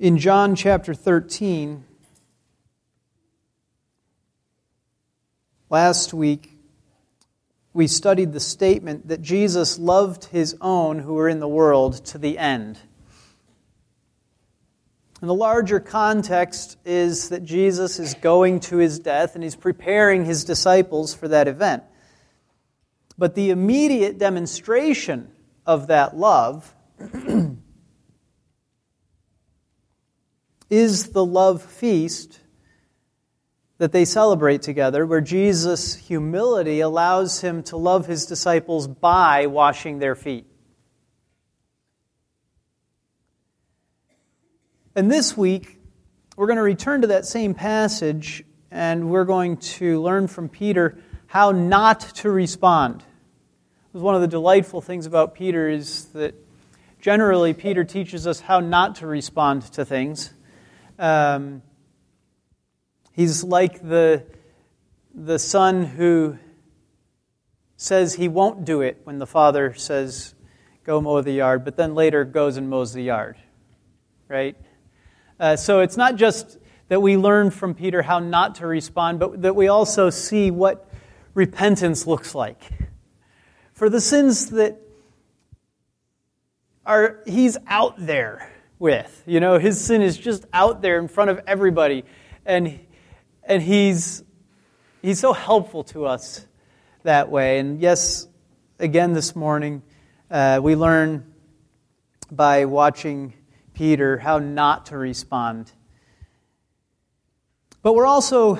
In John chapter 13, last week, we studied the statement that Jesus loved his own who were in the world to the end. And the larger context is that Jesus is going to his death and he's preparing his disciples for that event. But the immediate demonstration of that love is the love feast that they celebrate together, where Jesus' humility allows him to love his disciples by washing their feet. And this week, we're going to return to that same passage and we're going to learn from Peter how not to respond. One of the delightful things about Peter is that generally Peter teaches us how not to respond to things. Um, he's like the, the son who says he won't do it when the father says, go mow the yard, but then later goes and mows the yard. Right? Uh, so it's not just that we learn from Peter how not to respond, but that we also see what repentance looks like. For the sins that are he's out there with, you know, his sin is just out there in front of everybody, and and he's he's so helpful to us that way. And yes, again this morning uh, we learn by watching Peter how not to respond. But we're also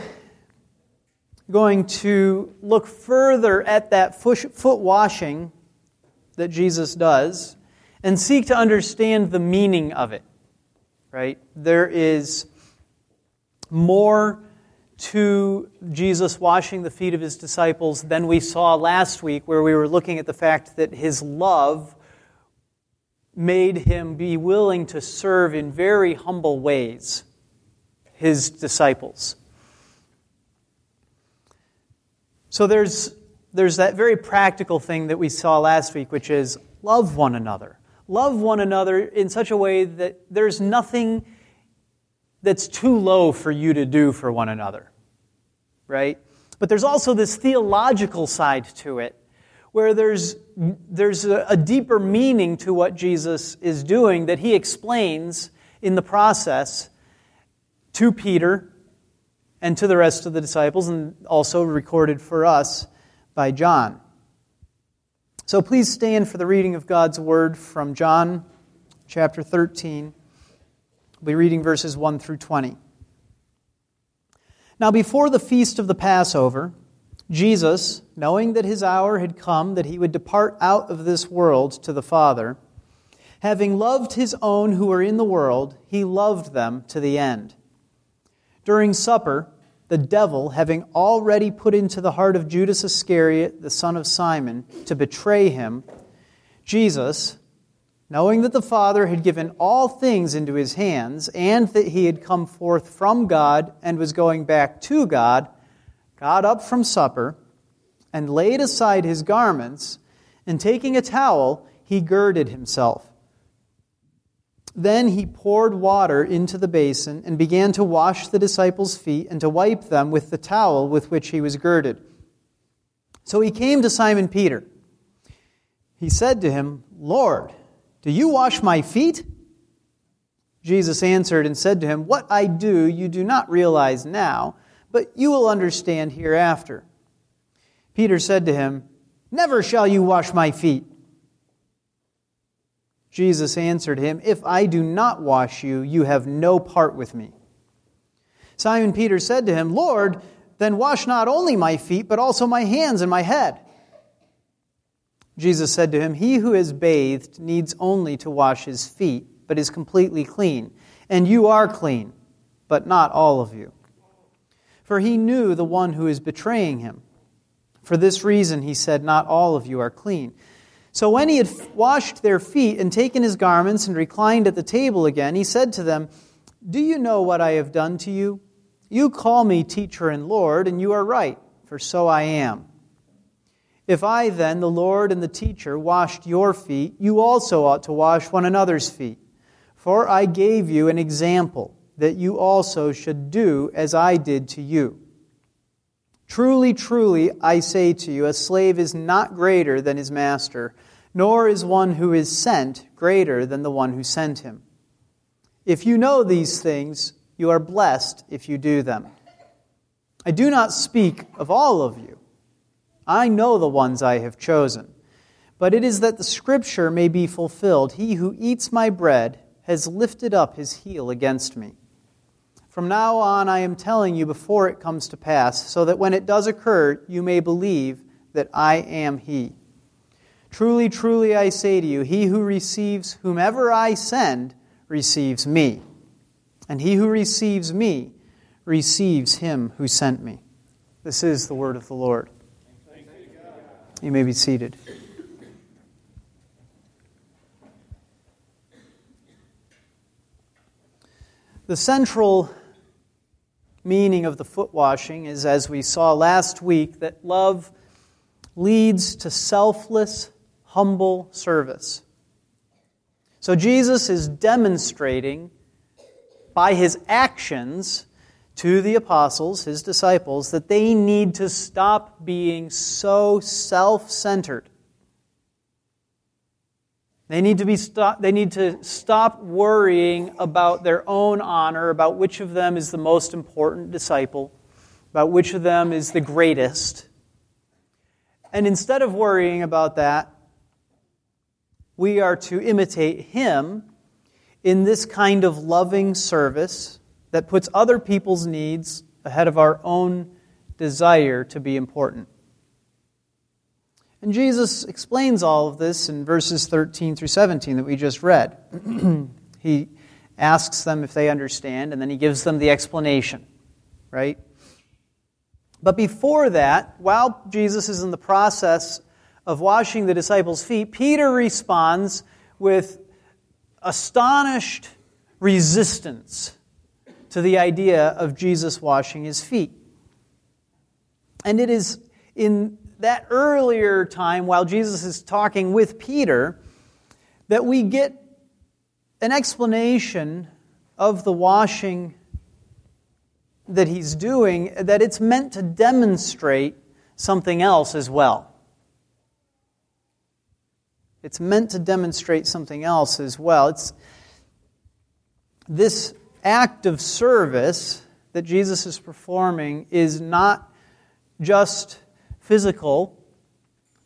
going to look further at that foot washing that Jesus does and seek to understand the meaning of it. Right? There is more to Jesus washing the feet of his disciples than we saw last week, where we were looking at the fact that his love made him be willing to serve in very humble ways his disciples. So there's, there's that very practical thing that we saw last week, which is love one another. Love one another in such a way that there's nothing that's too low for you to do for one another, right? But there's also this theological side to it where there's, there's a, a deeper meaning to what Jesus is doing that he explains in the process to Peter and to the rest of the disciples, and also recorded for us by John. So please stand for the reading of God's word from John chapter 13. We'll be reading verses 1 through 20. Now, before the feast of the Passover, Jesus, knowing that his hour had come that he would depart out of this world to the Father, having loved his own who were in the world, he loved them to the end. During supper, the devil, having already put into the heart of Judas Iscariot, the son of Simon, to betray him, Jesus, knowing that the Father had given all things into his hands, and that he had come forth from God and was going back to God, got up from supper and laid aside his garments, and taking a towel, he girded himself. Then he poured water into the basin and began to wash the disciples' feet and to wipe them with the towel with which he was girded. So he came to Simon Peter. He said to him, Lord, do you wash my feet? Jesus answered and said to him, What I do you do not realize now but you will understand hereafter. Peter said to him, Never shall you wash my feet. Jesus answered him, If I do not wash you, you have no part with me. Simon Peter said to him, Lord, then wash not only my feet, but also my hands and my head. Jesus said to him, He who is bathed needs only to wash his feet, but is completely clean. And you are clean, but not all of you for he knew the one who is betraying him. For this reason, he said, Not all of you are clean. So when he had washed their feet and taken his garments and reclined at the table again, he said to them, Do you know what I have done to you? You call me teacher and Lord, and you are right, for so I am. If I then, the Lord and the teacher, washed your feet, you also ought to wash one another's feet. For I gave you an example that you also should do as I did to you. Truly, truly, I say to you, a slave is not greater than his master, nor is one who is sent greater than the one who sent him. If you know these things, you are blessed if you do them. I do not speak of all of you. I know the ones I have chosen. But it is that the scripture may be fulfilled He who eats my bread has lifted up his heel against me. From now on, I am telling you before it comes to pass, so that when it does occur, you may believe that I am He. Truly, truly, I say to you, he who receives whomever I send receives me, and he who receives me receives him who sent me. This is the word of the Lord. You may be seated. The central meaning of the foot washing is, as we saw last week, that love leads to selfless, humble service. So Jesus is demonstrating by his actions to the apostles, his disciples, that they need to stop being so self centered they need, to be stop, they need to stop worrying about their own honor, about which of them is the most important disciple, about which of them is the greatest. And instead of worrying about that, we are to imitate him in this kind of loving service that puts other people's needs ahead of our own desire to be important. And Jesus explains all of this in verses 13 through 17 that we just read. he asks them if they understand, and then he gives them the explanation, right? But before that, while Jesus is in the process of washing the disciples' feet, Peter responds with astonished resistance to the idea of Jesus washing his feet. And it is in that earlier time, while Jesus is talking with Peter, that we get an explanation of the washing that he's doing, that it's meant to demonstrate something else as well. It's meant to demonstrate something else as well. It's this act of service that Jesus is performing is not just physical,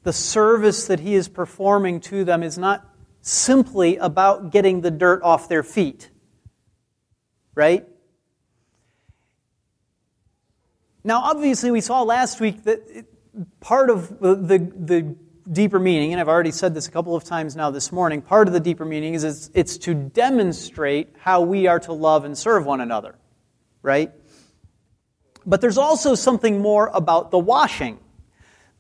the service that he is performing to them is not simply about getting the dirt off their feet. Right? Now, obviously, we saw last week that part of the, the, the, deeper meaning, and I've already said this a couple of times now this morning, part of the deeper meaning is it's, it's to demonstrate how we are to love and serve one another. Right? But there's also something more about the washing.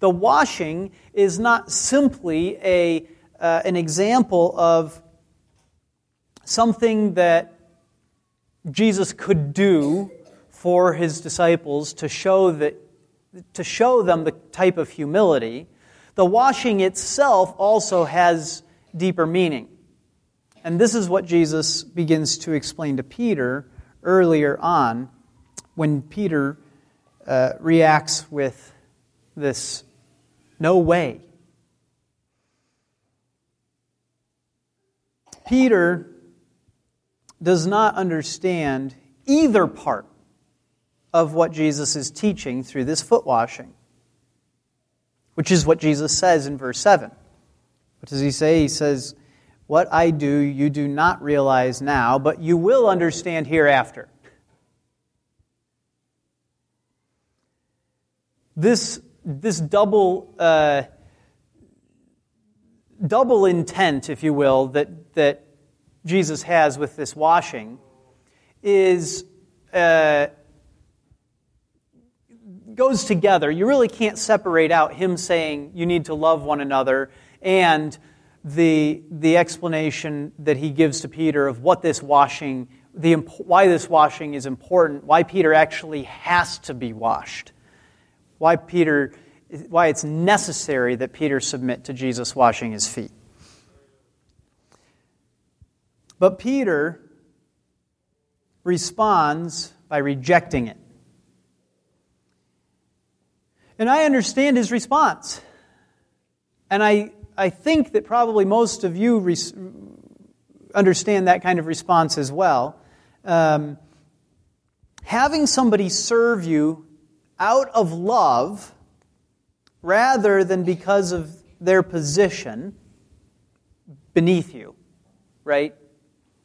The washing is not simply a, uh, an example of something that Jesus could do for his disciples to show, that, to show them the type of humility. The washing itself also has deeper meaning. And this is what Jesus begins to explain to Peter earlier on when Peter uh, reacts with this no way. Peter does not understand either part of what Jesus is teaching through this foot washing, which is what Jesus says in verse 7. What does he say? He says, What I do, you do not realize now, but you will understand hereafter. This this double, uh, double intent, if you will, that, that Jesus has with this washing is uh, goes together. You really can't separate out him saying you need to love one another and the, the explanation that he gives to Peter of what this washing, the, why this washing is important, why Peter actually has to be washed why Peter why it's necessary that Peter submit to Jesus washing his feet. But Peter responds by rejecting it. And I understand his response. And I, I think that probably most of you understand that kind of response as well. Um, having somebody serve you out of love rather than because of their position beneath you, right?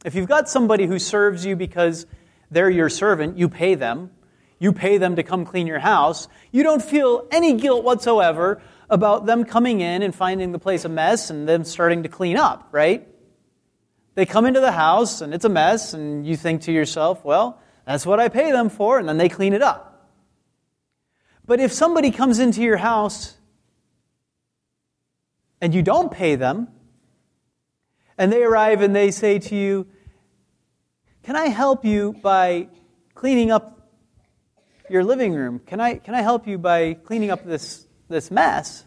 If you've got somebody who serves you because they're your servant, you pay them, you pay them to come clean your house, you don't feel any guilt whatsoever about them coming in and finding the place a mess and them starting to clean up, right? They come into the house and it's a mess, and you think to yourself, well, that's what I pay them for, and then they clean it up. But if somebody comes into your house and you don't pay them, and they arrive and they say to you, Can I help you by cleaning up your living room? Can I, can I help you by cleaning up this, this mess?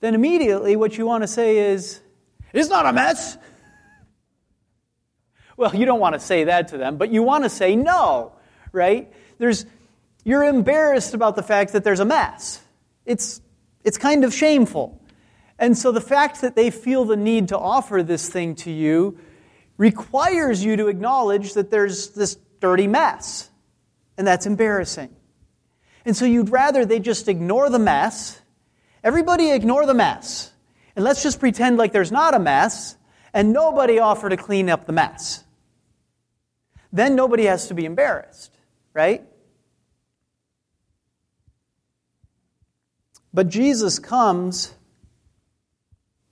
Then immediately what you want to say is, It's not a mess. Well, you don't want to say that to them, but you want to say no, right? There's, you're embarrassed about the fact that there's a mess. It's, it's kind of shameful. And so the fact that they feel the need to offer this thing to you requires you to acknowledge that there's this dirty mess. And that's embarrassing. And so you'd rather they just ignore the mess. Everybody ignore the mess. And let's just pretend like there's not a mess and nobody offer to clean up the mess. Then nobody has to be embarrassed, right? But Jesus comes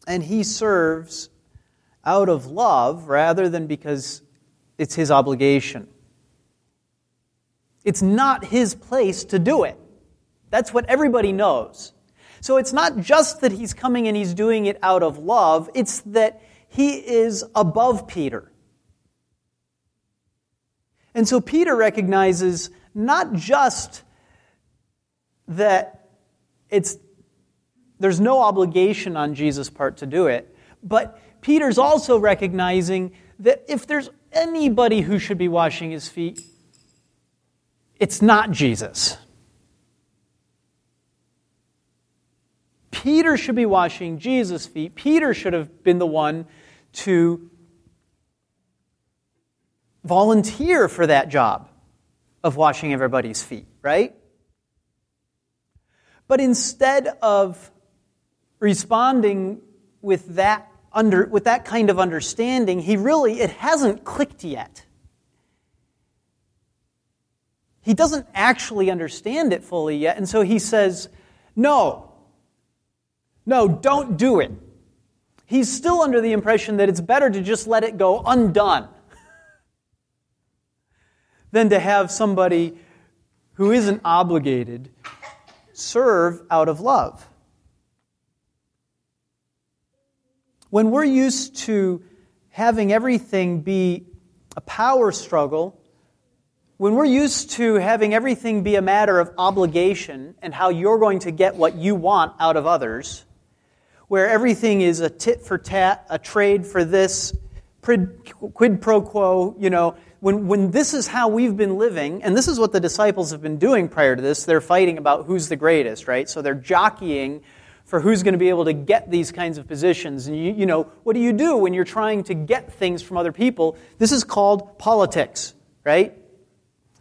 and he serves out of love rather than because it's his obligation. It's not his place to do it. That's what everybody knows. So it's not just that he's coming and he's doing it out of love, it's that he is above Peter. And so Peter recognizes not just that it's there's no obligation on Jesus' part to do it. But Peter's also recognizing that if there's anybody who should be washing his feet, it's not Jesus. Peter should be washing Jesus' feet. Peter should have been the one to volunteer for that job of washing everybody's feet, right? But instead of responding with that, under, with that kind of understanding, he really, it hasn't clicked yet. He doesn't actually understand it fully yet, and so he says, No, no, don't do it. He's still under the impression that it's better to just let it go undone than to have somebody who isn't obligated serve out of love. When we're used to having everything be a power struggle, when we're used to having everything be a matter of obligation and how you're going to get what you want out of others, where everything is a tit for tat, a trade for this, quid pro quo, you know, when, when this is how we've been living, and this is what the disciples have been doing prior to this, they're fighting about who's the greatest, right? So they're jockeying for who's going to be able to get these kinds of positions. And you, you know, what do you do when you're trying to get things from other people? This is called politics, right?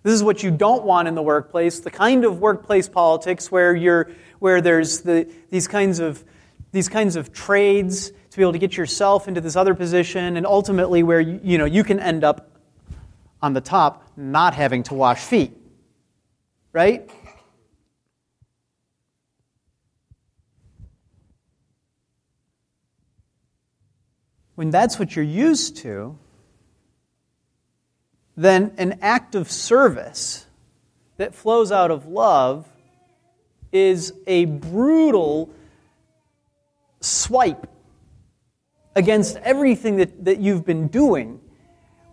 This is what you don't want in the workplace, the kind of workplace politics where you're where there's the, these kinds of these kinds of trades to be able to get yourself into this other position and ultimately where you, you know you can end up on the top not having to wash feet. Right? when that's what you're used to, then an act of service that flows out of love is a brutal swipe against everything that, that you've been doing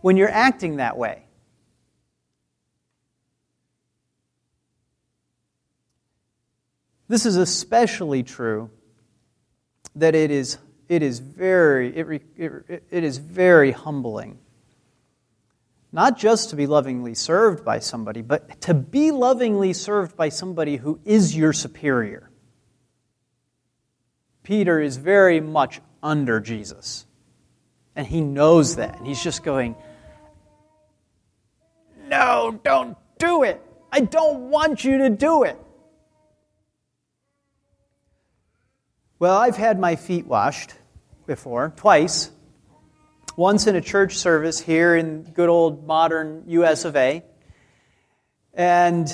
when you're acting that way. This is especially true that it is it is very, it, it, it is very humbling Not just to be lovingly served by somebody, but to be lovingly served by somebody who is your superior. Peter is very much under Jesus. And he knows that. And he's just going, No, don't do it. I don't want you to do it. Well, I've had my feet washed before, twice. Once in a church service here in good old modern US of A. And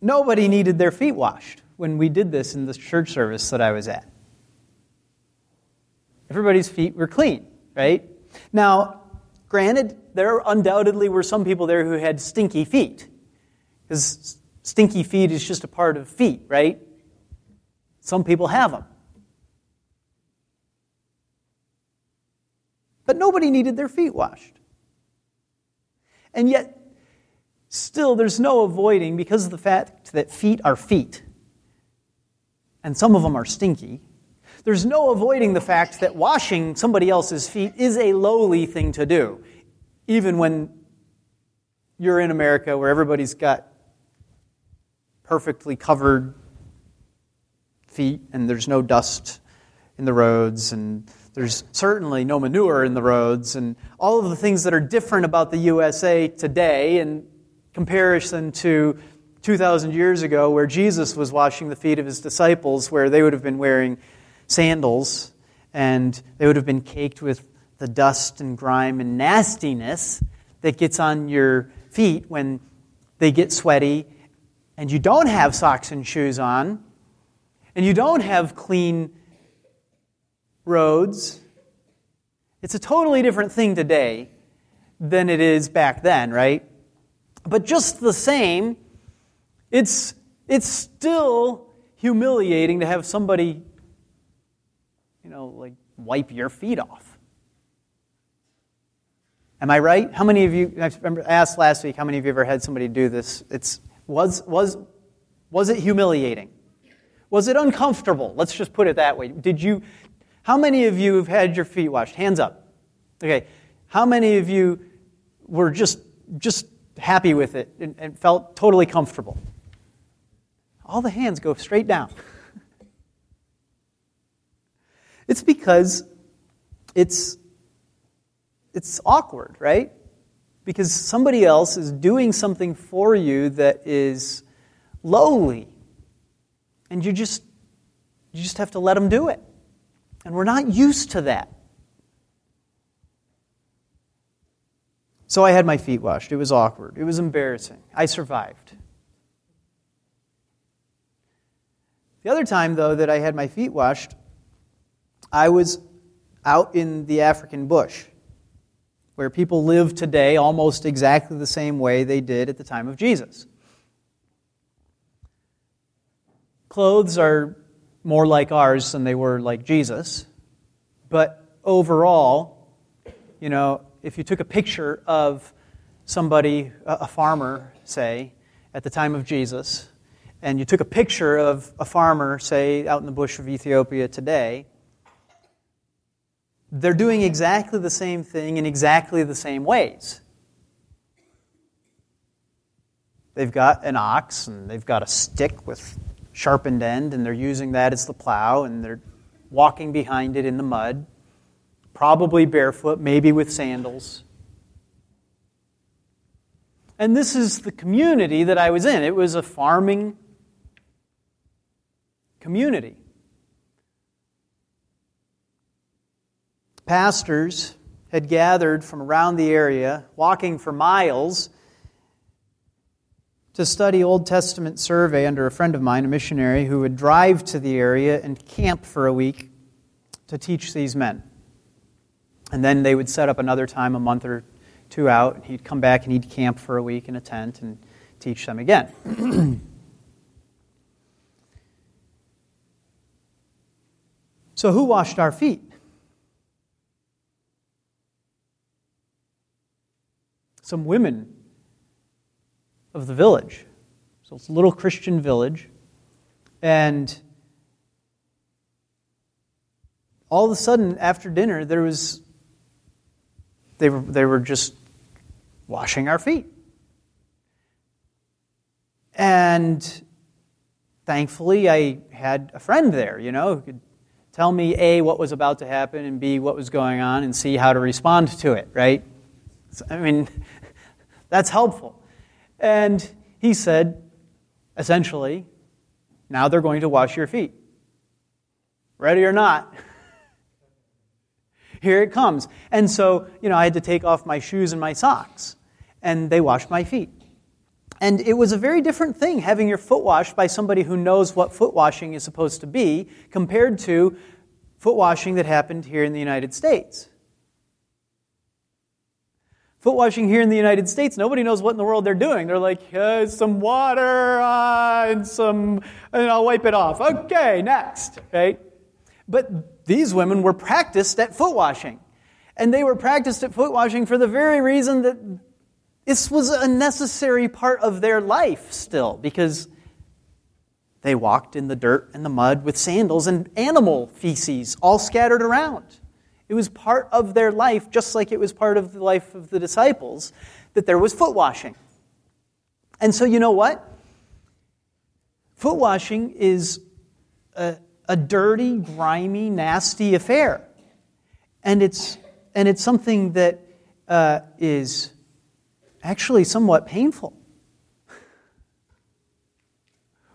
nobody needed their feet washed when we did this in the church service that I was at. Everybody's feet were clean, right? Now, granted, there undoubtedly were some people there who had stinky feet. Because stinky feet is just a part of feet, right? Some people have them. But nobody needed their feet washed. And yet, still, there's no avoiding, because of the fact that feet are feet, and some of them are stinky, there's no avoiding the fact that washing somebody else's feet is a lowly thing to do, even when you're in America where everybody's got perfectly covered feet and there's no dust in the roads and there's certainly no manure in the roads and all of the things that are different about the USA today in comparison to 2,000 years ago where Jesus was washing the feet of his disciples, where they would have been wearing sandals and they would have been caked with the dust and grime and nastiness that gets on your feet when they get sweaty and you don't have socks and shoes on, and you don't have clean roads, it's a totally different thing today than it is back then, right? But just the same, it's, it's still humiliating to have somebody, you know, like wipe your feet off. Am I right? How many of you, I asked last week, how many of you ever had somebody do this? It's, was, was, was it humiliating? Was it uncomfortable? Let's just put it that way. Did you, how many of you have had your feet washed? Hands up. Okay. How many of you were just, just happy with it and, and felt totally comfortable? All the hands go straight down. It's because it's, it's awkward, right? because somebody else is doing something for you that is lowly. And you just you just have to let them do it. And we're not used to that. So I had my feet washed. It was awkward. It was embarrassing. I survived. The other time, though, that I had my feet washed, I was out in the African bush where people live today almost exactly the same way they did at the time of Jesus. Clothes are more like ours than they were like Jesus, but overall, you know, if you took a picture of somebody, a farmer, say, at the time of Jesus, and you took a picture of a farmer, say, out in the bush of Ethiopia today, they're doing exactly the same thing in exactly the same ways. They've got an ox and they've got a stick with sharpened end, and they're using that as the plow, and they're walking behind it in the mud, probably barefoot, maybe with sandals. And this is the community that I was in. It was a farming community. Pastors had gathered from around the area, walking for miles, to study Old Testament survey under a friend of mine, a missionary, who would drive to the area and camp for a week to teach these men. And then they would set up another time, a month or two out, and he'd come back and he'd camp for a week in a tent and teach them again. so, who washed our feet? Some women of the village. So it's a little Christian village. And all of a sudden, after dinner, there was they were, they were just washing our feet. And thankfully, I had a friend there, you know, who could tell me A, what was about to happen, and B, what was going on, and C, how to respond to it, right? I mean, that's helpful. And he said, essentially, now they're going to wash your feet. Ready or not? Here it comes. And so, you know, I had to take off my shoes and my socks, and they washed my feet. And it was a very different thing having your foot washed by somebody who knows what foot washing is supposed to be compared to foot washing that happened here in the United States. Foot washing here in the United States, nobody knows what in the world they're doing. They're like, uh, some water uh, and some, and I'll wipe it off. Okay, next, right? But these women were practiced at foot washing. And they were practiced at foot washing for the very reason that this was a necessary part of their life still, because they walked in the dirt and the mud with sandals and animal feces all scattered around. It was part of their life, just like it was part of the life of the disciples, that there was foot washing. And so, you know what? Foot washing is a, a dirty, grimy, nasty affair. And it's, and it's something that uh, is actually somewhat painful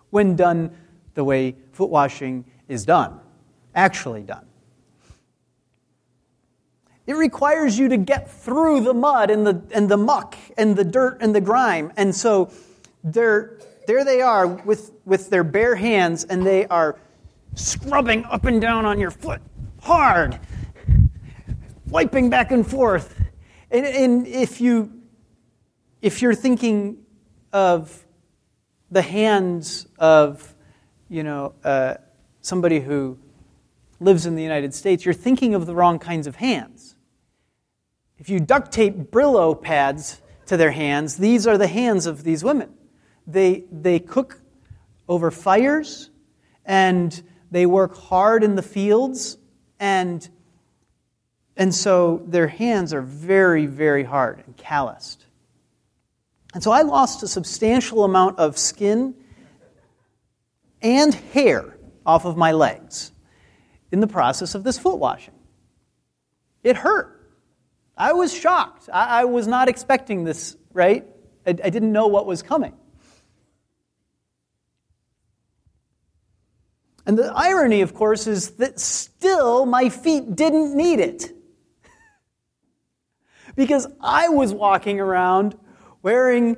when done the way foot washing is done, actually done. It requires you to get through the mud and the, and the muck and the dirt and the grime. And so there there they are with, with their bare hands and they are scrubbing up and down on your foot hard, wiping back and forth. And, and if you if you're thinking of the hands of, you know, uh, somebody who lives in the United States, you're thinking of the wrong kinds of hands. If you duct tape Brillo pads to their hands, these are the hands of these women. They, they cook over fires and they work hard in the fields and and so their hands are very very hard and calloused and so I lost a substantial amount of skin and hair off of my legs in the process of this foot washing. It hurt. I was shocked. I, I was not expecting this, right? I, I didn't know what was coming. And the irony, of course, is that still my feet didn't need it. because I was walking around wearing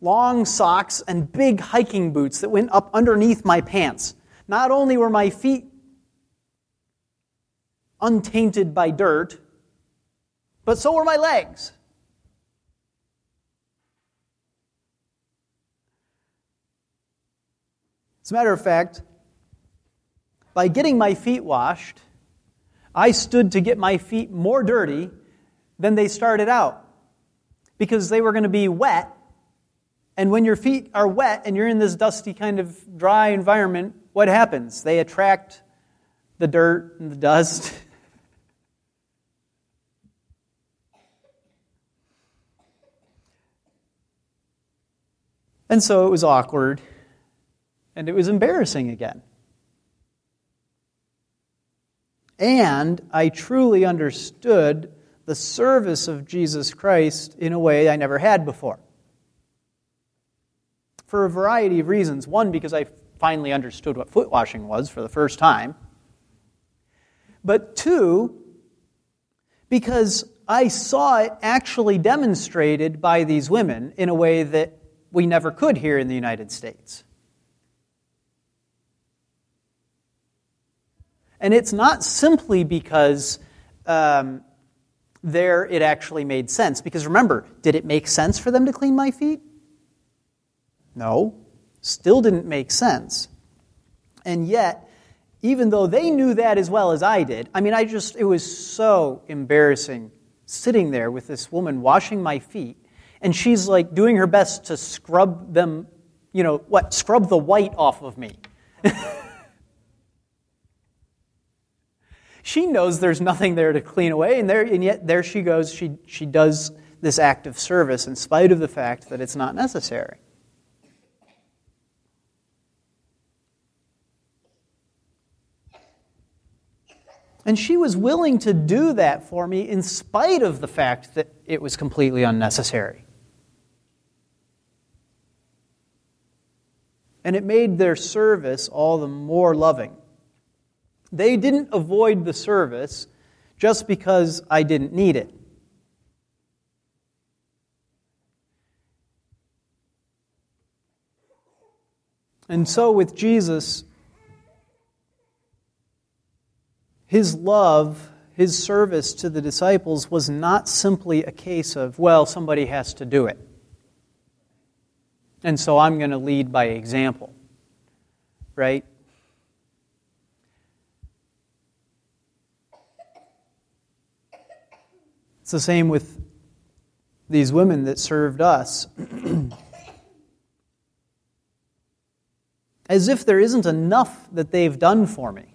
long socks and big hiking boots that went up underneath my pants. Not only were my feet untainted by dirt, but so were my legs. As a matter of fact, by getting my feet washed, I stood to get my feet more dirty than they started out because they were going to be wet. And when your feet are wet and you're in this dusty kind of dry environment, what happens? They attract the dirt and the dust. and so it was awkward and it was embarrassing again. And I truly understood the service of Jesus Christ in a way I never had before. For a variety of reasons. One, because I finally understood what foot washing was for the first time. But two, because I saw it actually demonstrated by these women in a way that we never could here in the United States. And it's not simply because um, there it actually made sense. Because remember, did it make sense for them to clean my feet? No, still didn't make sense. And yet, even though they knew that as well as I did, I mean, I just, it was so embarrassing sitting there with this woman washing my feet, and she's like doing her best to scrub them, you know, what, scrub the white off of me. she knows there's nothing there to clean away, and, there, and yet there she goes. She, she does this act of service in spite of the fact that it's not necessary. And she was willing to do that for me in spite of the fact that it was completely unnecessary. And it made their service all the more loving. They didn't avoid the service just because I didn't need it. And so with Jesus, his love, his service to the disciples was not simply a case of, well, somebody has to do it. And so I'm going to lead by example. Right? It's the same with these women that served us. As if there isn't enough that they've done for me.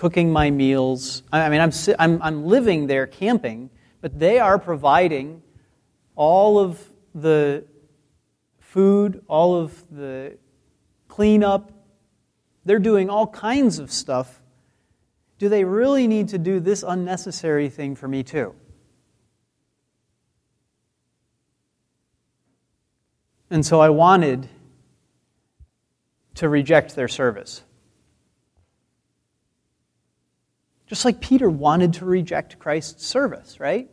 cooking my meals. I mean, I'm, I'm, I'm living there camping, but they are providing all of the food, all of the cleanup. They're doing all kinds of stuff. Do they really need to do this unnecessary thing for me, too? And so I wanted to reject their service. Just like Peter wanted to reject Christ's service, right?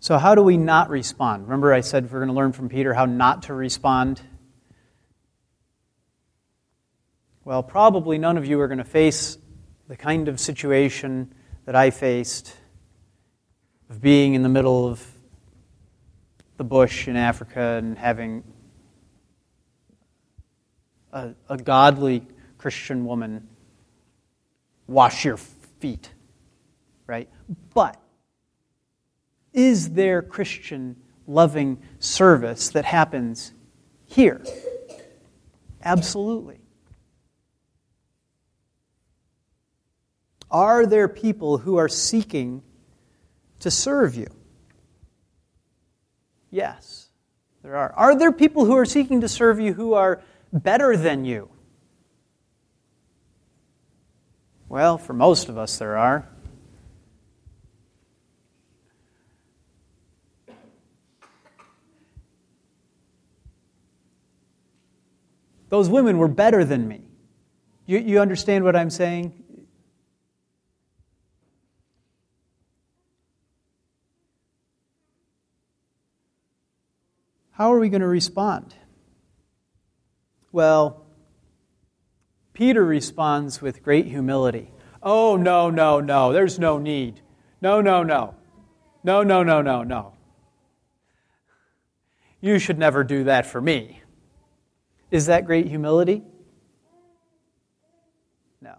So, how do we not respond? Remember, I said we're going to learn from Peter how not to respond? Well, probably none of you are going to face the kind of situation that I faced of being in the middle of the bush in Africa and having a, a godly Christian woman wash your feet, right? But is there Christian loving service that happens here? Absolutely. Are there people who are seeking to serve you? Yes, there are. Are there people who are seeking to serve you who are better than you? Well, for most of us, there are. Those women were better than me. You, you understand what I'm saying? How are we going to respond? Well, Peter responds with great humility. Oh, no, no, no, there's no need. No, no, no. No, no, no, no, no. You should never do that for me. Is that great humility? No.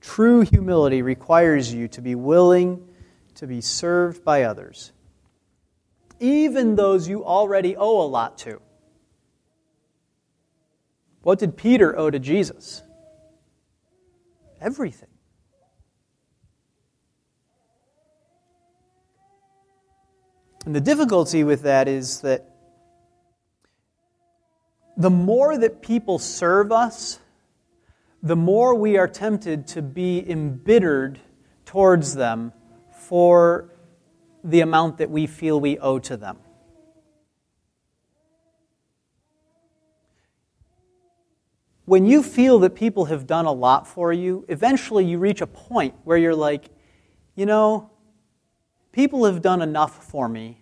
True humility requires you to be willing to be served by others, even those you already owe a lot to. What did Peter owe to Jesus? Everything. And the difficulty with that is that the more that people serve us, the more we are tempted to be embittered towards them for the amount that we feel we owe to them. when you feel that people have done a lot for you, eventually you reach a point where you're like, you know, people have done enough for me.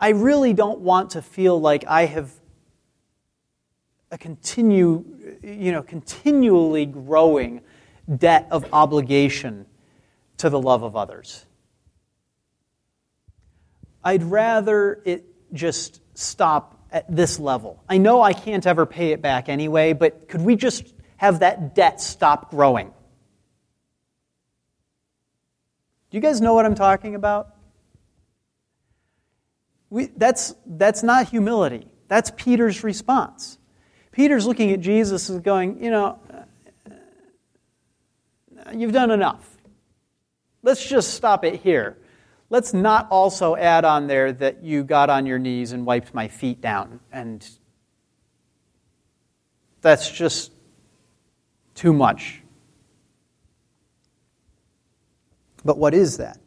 I really don't want to feel like I have a continue, you know, continually growing debt of obligation to the love of others. I'd rather it just stop at this level. I know I can't ever pay it back anyway, but could we just have that debt stop growing? Do you guys know what I'm talking about? We, that's, that's not humility. That's Peter's response. Peter's looking at Jesus and going, You know, uh, you've done enough. Let's just stop it here. Let's not also add on there that you got on your knees and wiped my feet down. And that's just too much. But what is that?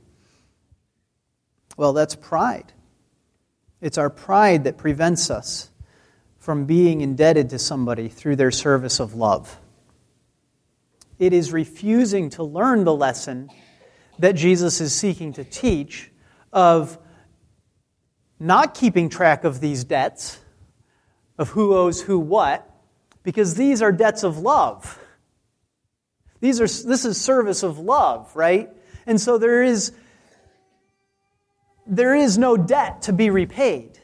Well, that's pride. It's our pride that prevents us from being indebted to somebody through their service of love. It is refusing to learn the lesson that Jesus is seeking to teach of not keeping track of these debts, of who owes who what, because these are debts of love. These are, this is service of love, right? And so there is, there is no debt to be repaid.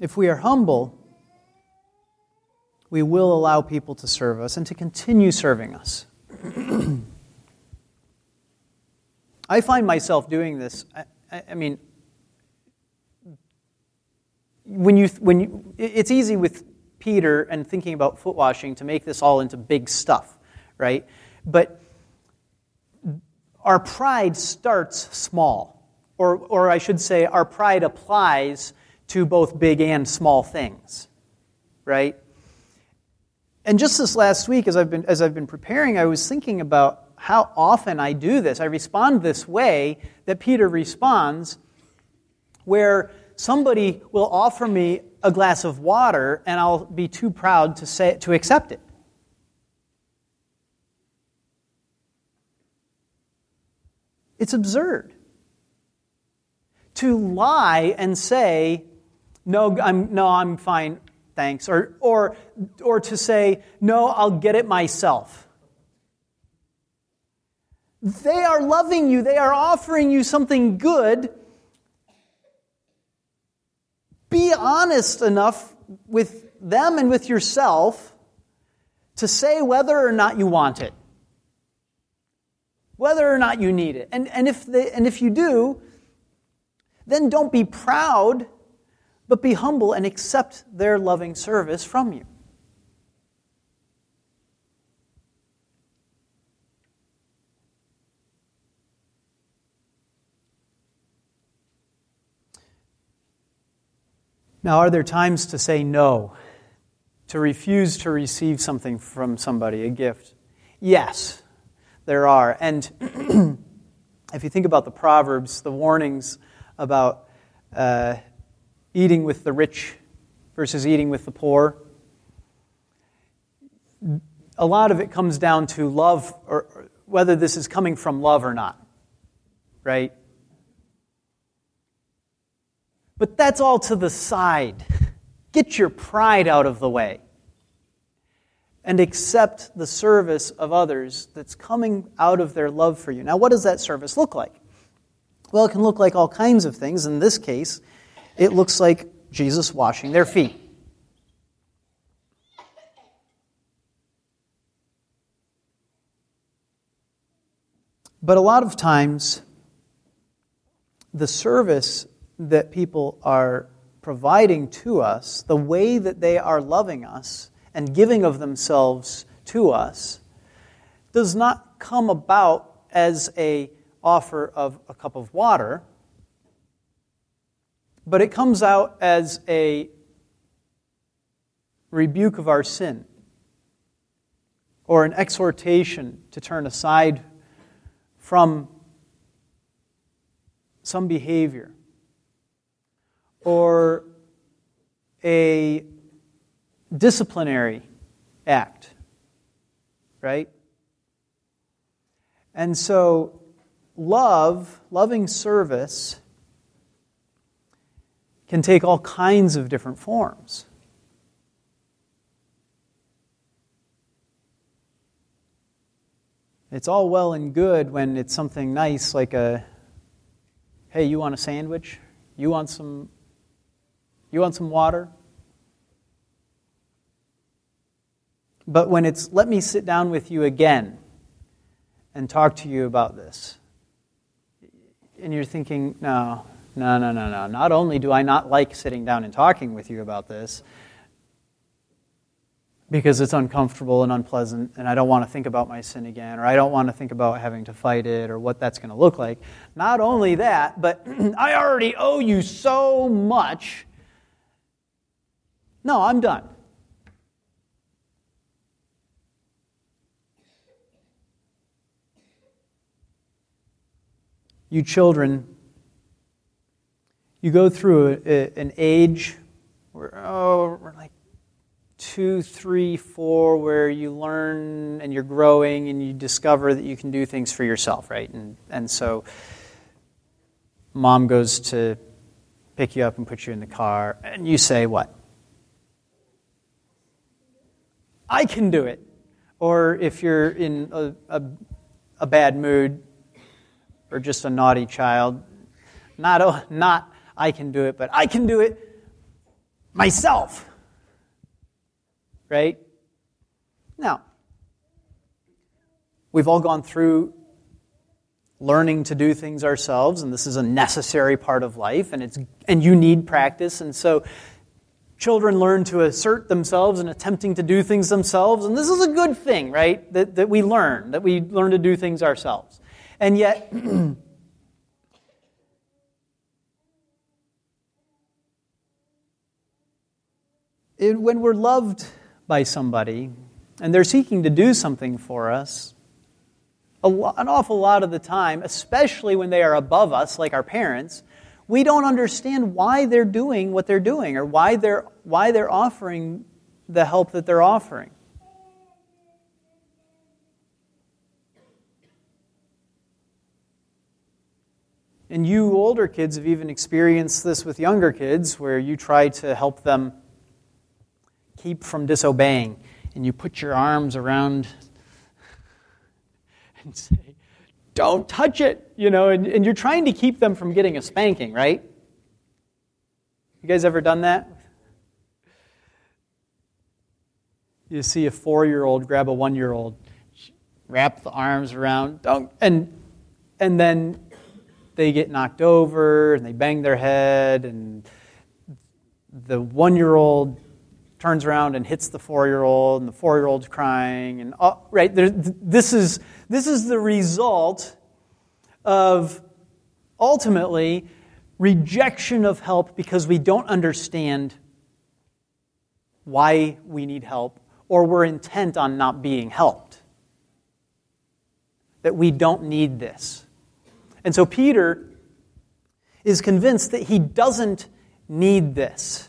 If we are humble, we will allow people to serve us and to continue serving us. I find myself doing this. I, I, mean, when you, when you, it's easy with Peter and thinking about foot washing to make this all into big stuff, right? But our pride starts small. Or, or I should say, our pride applies to both big and small things, right? And just this last week, as I've been, as I've been preparing, I was thinking about how often I do this. I respond this way that Peter responds, where somebody will offer me a glass of water and I'll be too proud to, say, to accept it. It's absurd to lie and say, no, I'm, no, I'm fine thanks. Or, or, or to say, no, I'll get it myself. They are loving you, they are offering you something good. Be honest enough with them and with yourself to say whether or not you want it, whether or not you need it. And, and, if, they, and if you do, then don't be proud but be humble and accept their loving service from you. Now, are there times to say no, to refuse to receive something from somebody, a gift? Yes, there are. And if you think about the Proverbs, the warnings about uh, eating with the rich versus eating with the poor. A lot of it comes down to love, or whether this is coming from love or not, right? But that's all to the side. Get your pride out of the way and accept the service of others that's coming out of their love for you. Now, what does that service look like? Well, it can look like all kinds of things. In this case, it looks like Jesus washing their feet. But a lot of times, the service that people are providing to us, the way that they are loving us and giving of themselves to us, does not come about as a offer of a cup of water but it comes out as a rebuke of our sin or an exhortation to turn aside from some behavior or a disciplinary act, right? And so, love, loving service, can take all kinds of different forms. It's all well and good when it's something nice like a hey, you want a sandwich? You want some you want some water? But when it's let me sit down with you again and talk to you about this. And you're thinking, no, no, no, no, no. Not only do I not like sitting down and talking with you about this, because it's uncomfortable and unpleasant, and I don't want to think about my sin again, or I don't want to think about having to fight it, or what that's going to look like. Not only that, but I already owe you so much. No, I'm done. You children, you go through a, a, an age where, oh, we're like two, three, four, where you learn and you're growing and you discover that you can do things for yourself, right? And, and so mom goes to pick you up and put you in the car, and you say, What? I can do it. Or if you're in a, a, a bad mood or just a naughty child, not, oh, not I can do it, but I can do it myself. Right? Now, we've all gone through learning to do things ourselves, and this is a necessary part of life, and, it's, and you need practice. And so children learn to assert themselves and attempting to do things themselves, and this is a good thing, right? That, that we learn, that we learn to do things ourselves. And yet, it, when we're loved by somebody and they're seeking to do something for us, lot, an awful lot of the time, especially when they are above us, like our parents, we don't understand why they're doing what they're doing or why they're, why they're offering the help that they're offering. And you older kids have even experienced this with younger kids where you try to help them keep from disobeying and you put your arms around and say, Don't touch it, you know, and, and you're trying to keep them from getting a spanking, right? You guys ever done that? You see a four year old grab a one year old, wrap the arms around, don't, and, and then they get knocked over and they bang their head, and the one year old turns around and hits the four year old, and the four year old's crying. And right, there, this, is, this is the result of ultimately rejection of help because we don't understand why we need help or we're intent on not being helped. That we don't need this. And so Peter is convinced that he doesn't need this.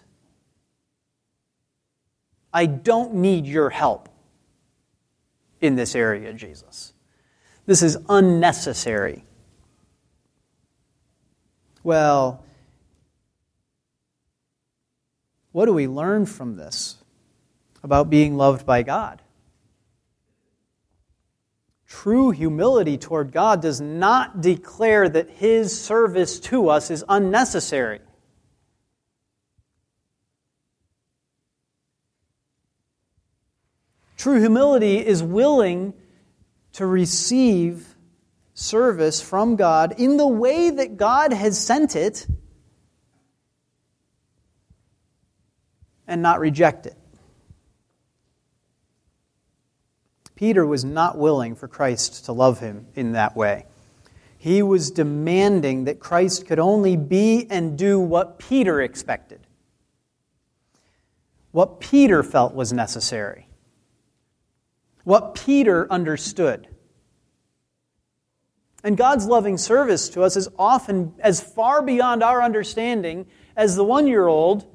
I don't need your help in this area, Jesus. This is unnecessary. Well, what do we learn from this about being loved by God? True humility toward God does not declare that His service to us is unnecessary. True humility is willing to receive service from God in the way that God has sent it and not reject it. Peter was not willing for Christ to love him in that way. He was demanding that Christ could only be and do what Peter expected, what Peter felt was necessary what Peter understood. And God's loving service to us is often as far beyond our understanding as the one year old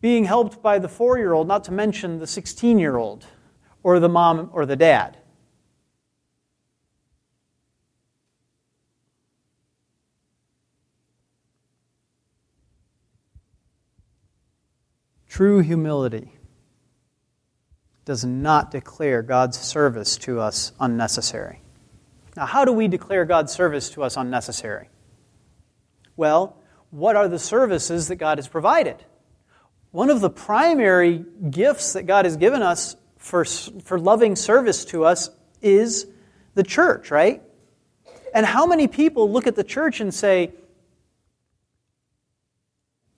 being helped by the four year old, not to mention the 16 year old or the mom or the dad. True humility does not declare God's service to us unnecessary. Now, how do we declare God's service to us unnecessary? Well, what are the services that God has provided? One of the primary gifts that God has given us for, for loving service to us is the church, right? And how many people look at the church and say,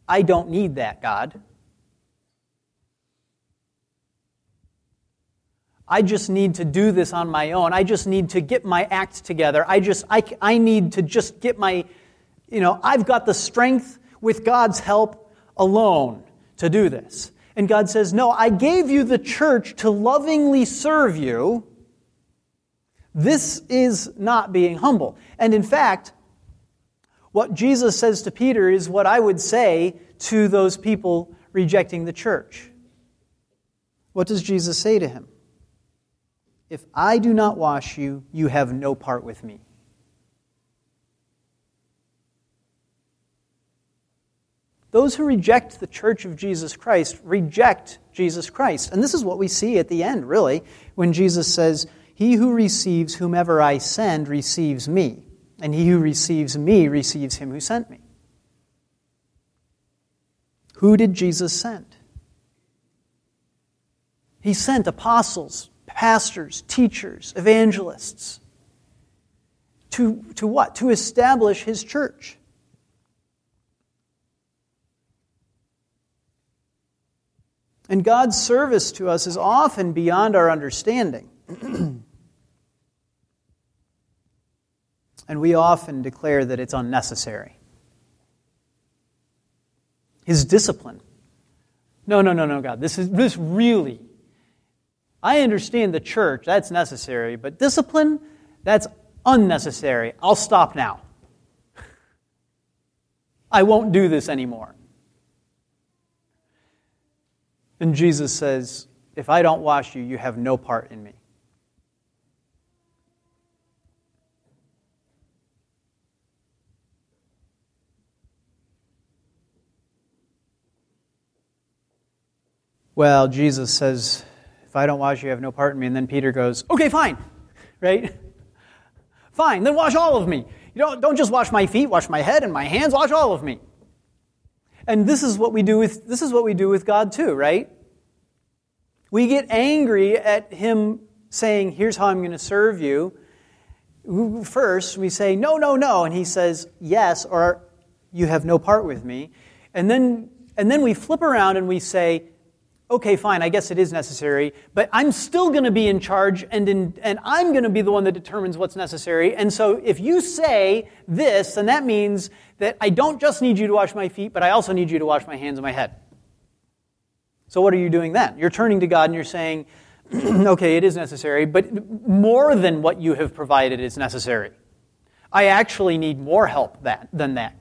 I don't need that, God. I just need to do this on my own. I just need to get my act together. I just, I, I need to just get my, you know, I've got the strength with God's help alone to do this. And God says, No, I gave you the church to lovingly serve you. This is not being humble. And in fact, what Jesus says to Peter is what I would say to those people rejecting the church. What does Jesus say to him? If I do not wash you, you have no part with me. Those who reject the church of Jesus Christ reject Jesus Christ. And this is what we see at the end, really, when Jesus says, He who receives whomever I send receives me, and he who receives me receives him who sent me. Who did Jesus send? He sent apostles, pastors, teachers, evangelists. To, to what? To establish his church. And God's service to us is often beyond our understanding. and we often declare that it's unnecessary. His discipline. No, no, no, no, God. This is this really. I understand the church, that's necessary, but discipline, that's unnecessary. I'll stop now. I won't do this anymore. And Jesus says, If I don't wash you, you have no part in me. Well, Jesus says, If I don't wash you, you have no part in me. And then Peter goes, Okay, fine. Right? Fine, then wash all of me. You don't, don't just wash my feet, wash my head and my hands, wash all of me. And this is what we do with this is what we do with God too, right? We get angry at him saying, "Here's how I'm going to serve you." First, we say, "No, no, no," and he says, "Yes," or "You have no part with me." And then and then we flip around and we say, okay, fine, I guess it is necessary, but I'm still going to be in charge and, in, and I'm going to be the one that determines what's necessary. And so if you say this, then that means that I don't just need you to wash my feet, but I also need you to wash my hands and my head. So what are you doing then? You're turning to God and you're saying, okay, it is necessary, but more than what you have provided is necessary. I actually need more help that, than that.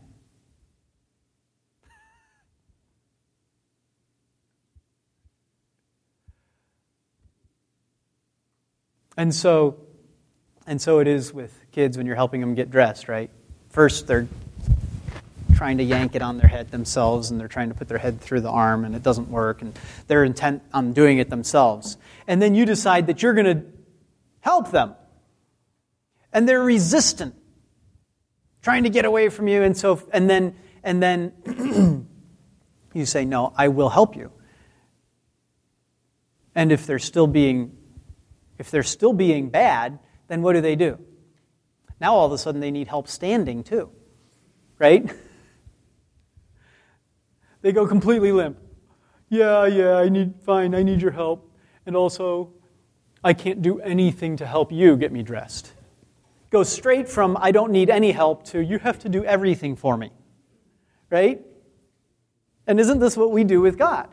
And so, and so it is with kids when you're helping them get dressed, right? First, they're trying to yank it on their head themselves and they're trying to put their head through the arm and it doesn't work and they're intent on doing it themselves. And then you decide that you're going to help them. And they're resistant, trying to get away from you and so and then and then you say, "No, I will help you." And if they're still being if they're still being bad, then what do they do? Now all of a sudden they need help standing too, right? they go completely limp. Yeah, yeah, I need, fine, I need your help. And also, I can't do anything to help you get me dressed. Go straight from, I don't need any help, to, you have to do everything for me. Right? And isn't this what we do with God?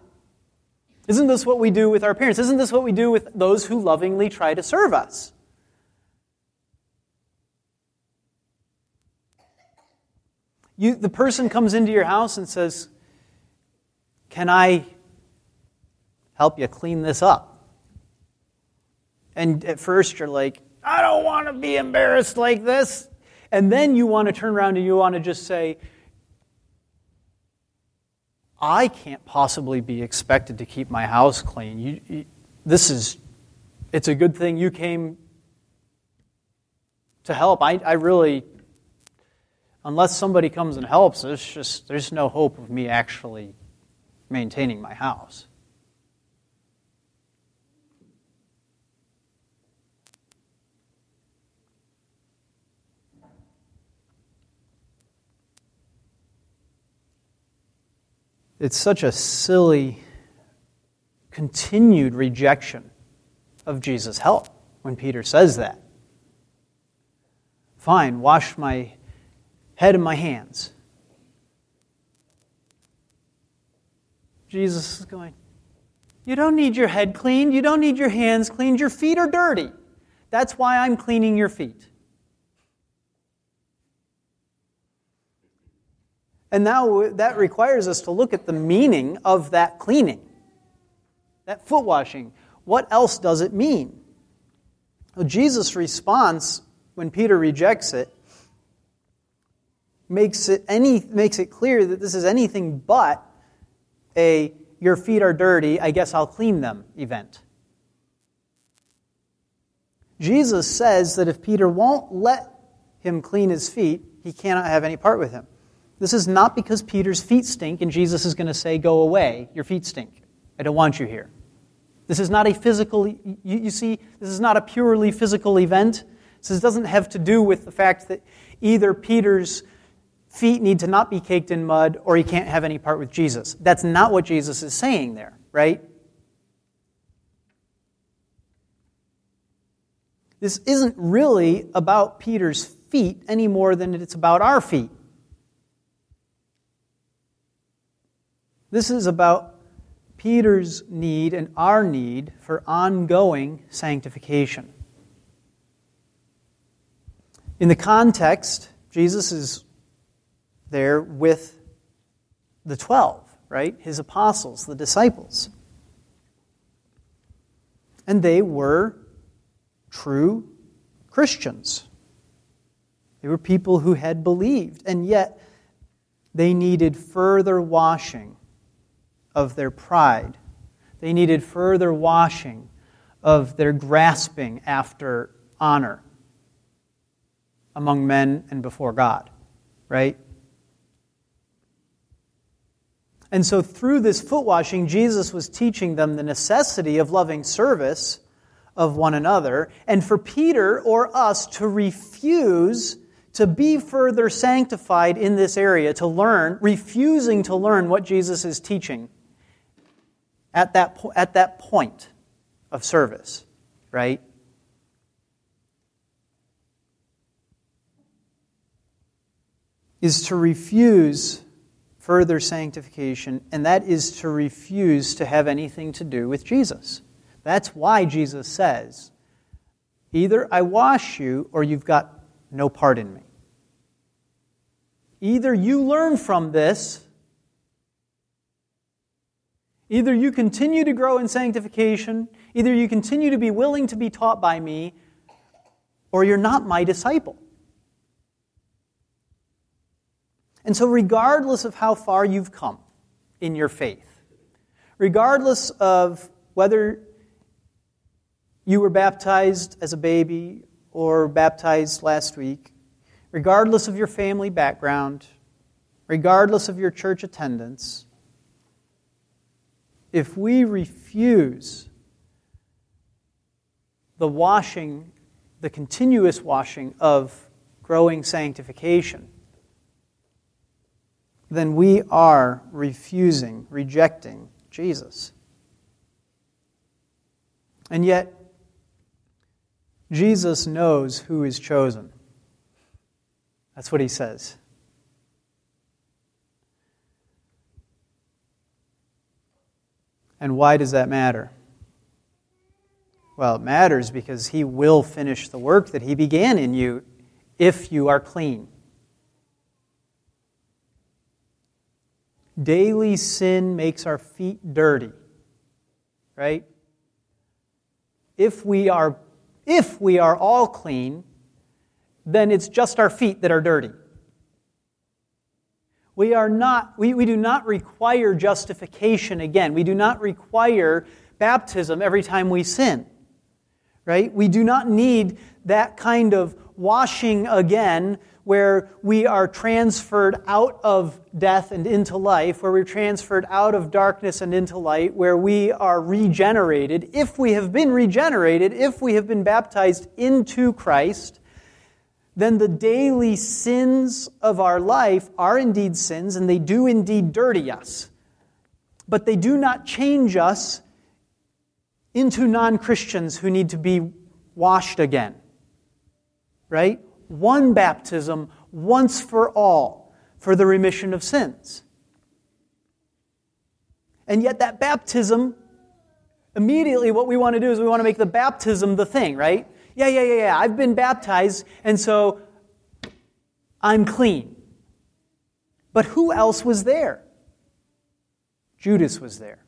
Isn't this what we do with our parents? Isn't this what we do with those who lovingly try to serve us? You, the person comes into your house and says, Can I help you clean this up? And at first you're like, I don't want to be embarrassed like this. And then you want to turn around and you want to just say, I can't possibly be expected to keep my house clean. You, you, this is, it's a good thing you came to help. I, I really, unless somebody comes and helps, there's just, there's no hope of me actually maintaining my house. It's such a silly, continued rejection of Jesus' help when Peter says that. Fine, wash my head and my hands. Jesus is going, You don't need your head cleaned. You don't need your hands cleaned. Your feet are dirty. That's why I'm cleaning your feet. And now that requires us to look at the meaning of that cleaning, that foot washing. What else does it mean? Well, Jesus' response when Peter rejects it makes it, any, makes it clear that this is anything but a your feet are dirty, I guess I'll clean them event. Jesus says that if Peter won't let him clean his feet, he cannot have any part with him. This is not because Peter's feet stink and Jesus is going to say, Go away, your feet stink. I don't want you here. This is not a physical, you, you see, this is not a purely physical event. This doesn't have to do with the fact that either Peter's feet need to not be caked in mud or he can't have any part with Jesus. That's not what Jesus is saying there, right? This isn't really about Peter's feet any more than it's about our feet. This is about Peter's need and our need for ongoing sanctification. In the context, Jesus is there with the 12, right? His apostles, the disciples. And they were true Christians. They were people who had believed, and yet they needed further washing of their pride. They needed further washing of their grasping after honor among men and before God, right? And so, through this foot washing, Jesus was teaching them the necessity of loving service of one another, and for Peter or us to refuse to be further sanctified in this area, to learn, refusing to learn what Jesus is teaching at that, po- at that point of service, right? Is to refuse further sanctification, and that is to refuse to have anything to do with Jesus. That's why Jesus says, either I wash you or you've got no part in me. Either you learn from this Either you continue to grow in sanctification, either you continue to be willing to be taught by me, or you're not my disciple. And so, regardless of how far you've come in your faith, regardless of whether you were baptized as a baby or baptized last week, regardless of your family background, regardless of your church attendance, if we refuse the washing, the continuous washing of growing sanctification, then we are refusing, rejecting Jesus. And yet, Jesus knows who is chosen. That's what he says. And why does that matter? Well, it matters because He will finish the work that He began in you if you are clean. Daily sin makes our feet dirty, right? If we are, if we are all clean, then it's just our feet that are dirty. We, are not, we, we do not require justification again. We do not require baptism every time we sin. Right? We do not need that kind of washing again where we are transferred out of death and into life, where we're transferred out of darkness and into light, where we are regenerated. If we have been regenerated, if we have been baptized into Christ, then the daily sins of our life are indeed sins and they do indeed dirty us. but they do not change us into non Christians who need to be washed again. Right? One baptism, once for all, for the remission of sins. And yet, that baptism, immediately what we want to do is we want to make the baptism the thing, right? Yeah, yeah, yeah, yeah. I've been baptized, and so I'm clean. But who else was there? Judas was there.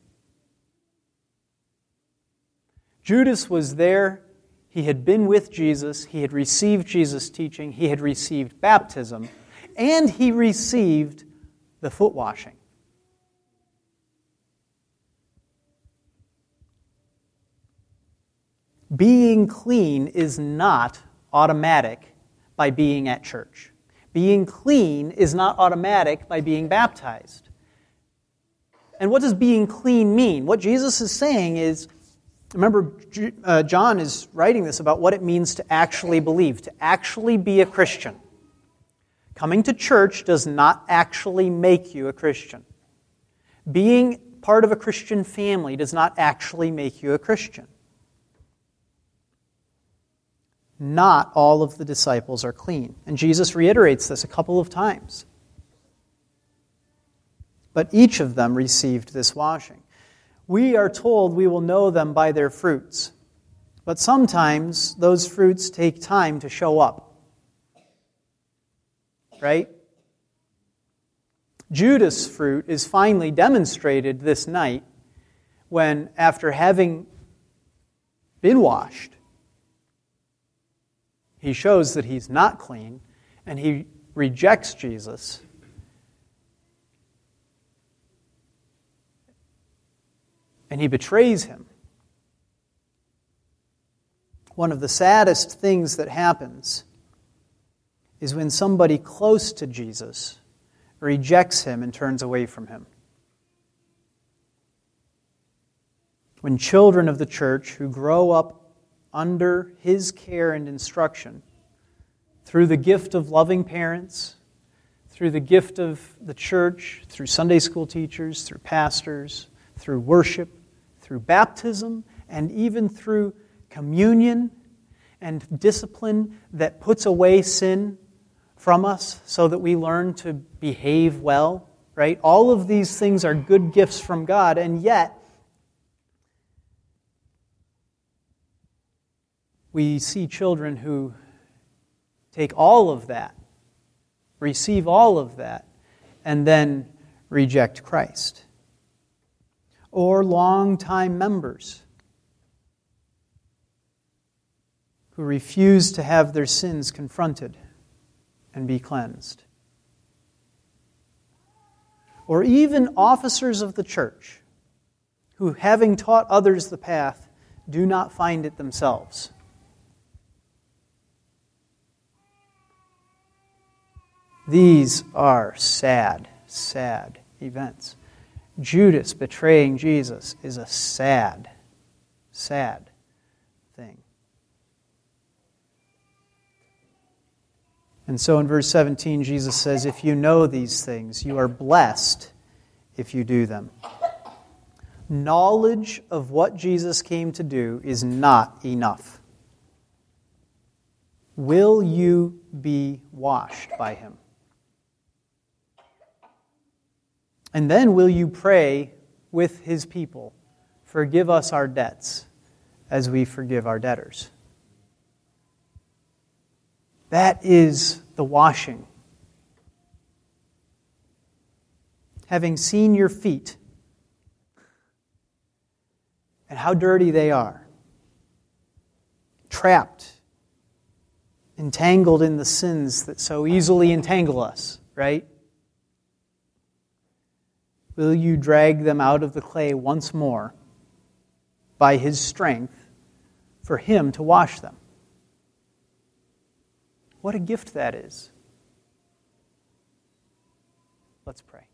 Judas was there. He had been with Jesus. He had received Jesus' teaching. He had received baptism. And he received the foot washing. Being clean is not automatic by being at church. Being clean is not automatic by being baptized. And what does being clean mean? What Jesus is saying is remember, uh, John is writing this about what it means to actually believe, to actually be a Christian. Coming to church does not actually make you a Christian. Being part of a Christian family does not actually make you a Christian. Not all of the disciples are clean. And Jesus reiterates this a couple of times. But each of them received this washing. We are told we will know them by their fruits. But sometimes those fruits take time to show up. Right? Judas' fruit is finally demonstrated this night when, after having been washed, he shows that he's not clean and he rejects Jesus. And he betrays him. One of the saddest things that happens is when somebody close to Jesus rejects him and turns away from him. When children of the church who grow up under his care and instruction through the gift of loving parents, through the gift of the church, through Sunday school teachers, through pastors, through worship, through baptism, and even through communion and discipline that puts away sin from us so that we learn to behave well, right? All of these things are good gifts from God, and yet we see children who take all of that, receive all of that, and then reject Christ. Or long-time members who refuse to have their sins confronted and be cleansed. Or even officers of the church who, having taught others the path, do not find it themselves. These are sad, sad events. Judas betraying Jesus is a sad, sad thing. And so in verse 17, Jesus says, If you know these things, you are blessed if you do them. Knowledge of what Jesus came to do is not enough. Will you be washed by him? And then will you pray with his people, Forgive us our debts as we forgive our debtors? That is the washing. Having seen your feet and how dirty they are, trapped, entangled in the sins that so easily entangle us, right? Will you drag them out of the clay once more by his strength for him to wash them? What a gift that is. Let's pray.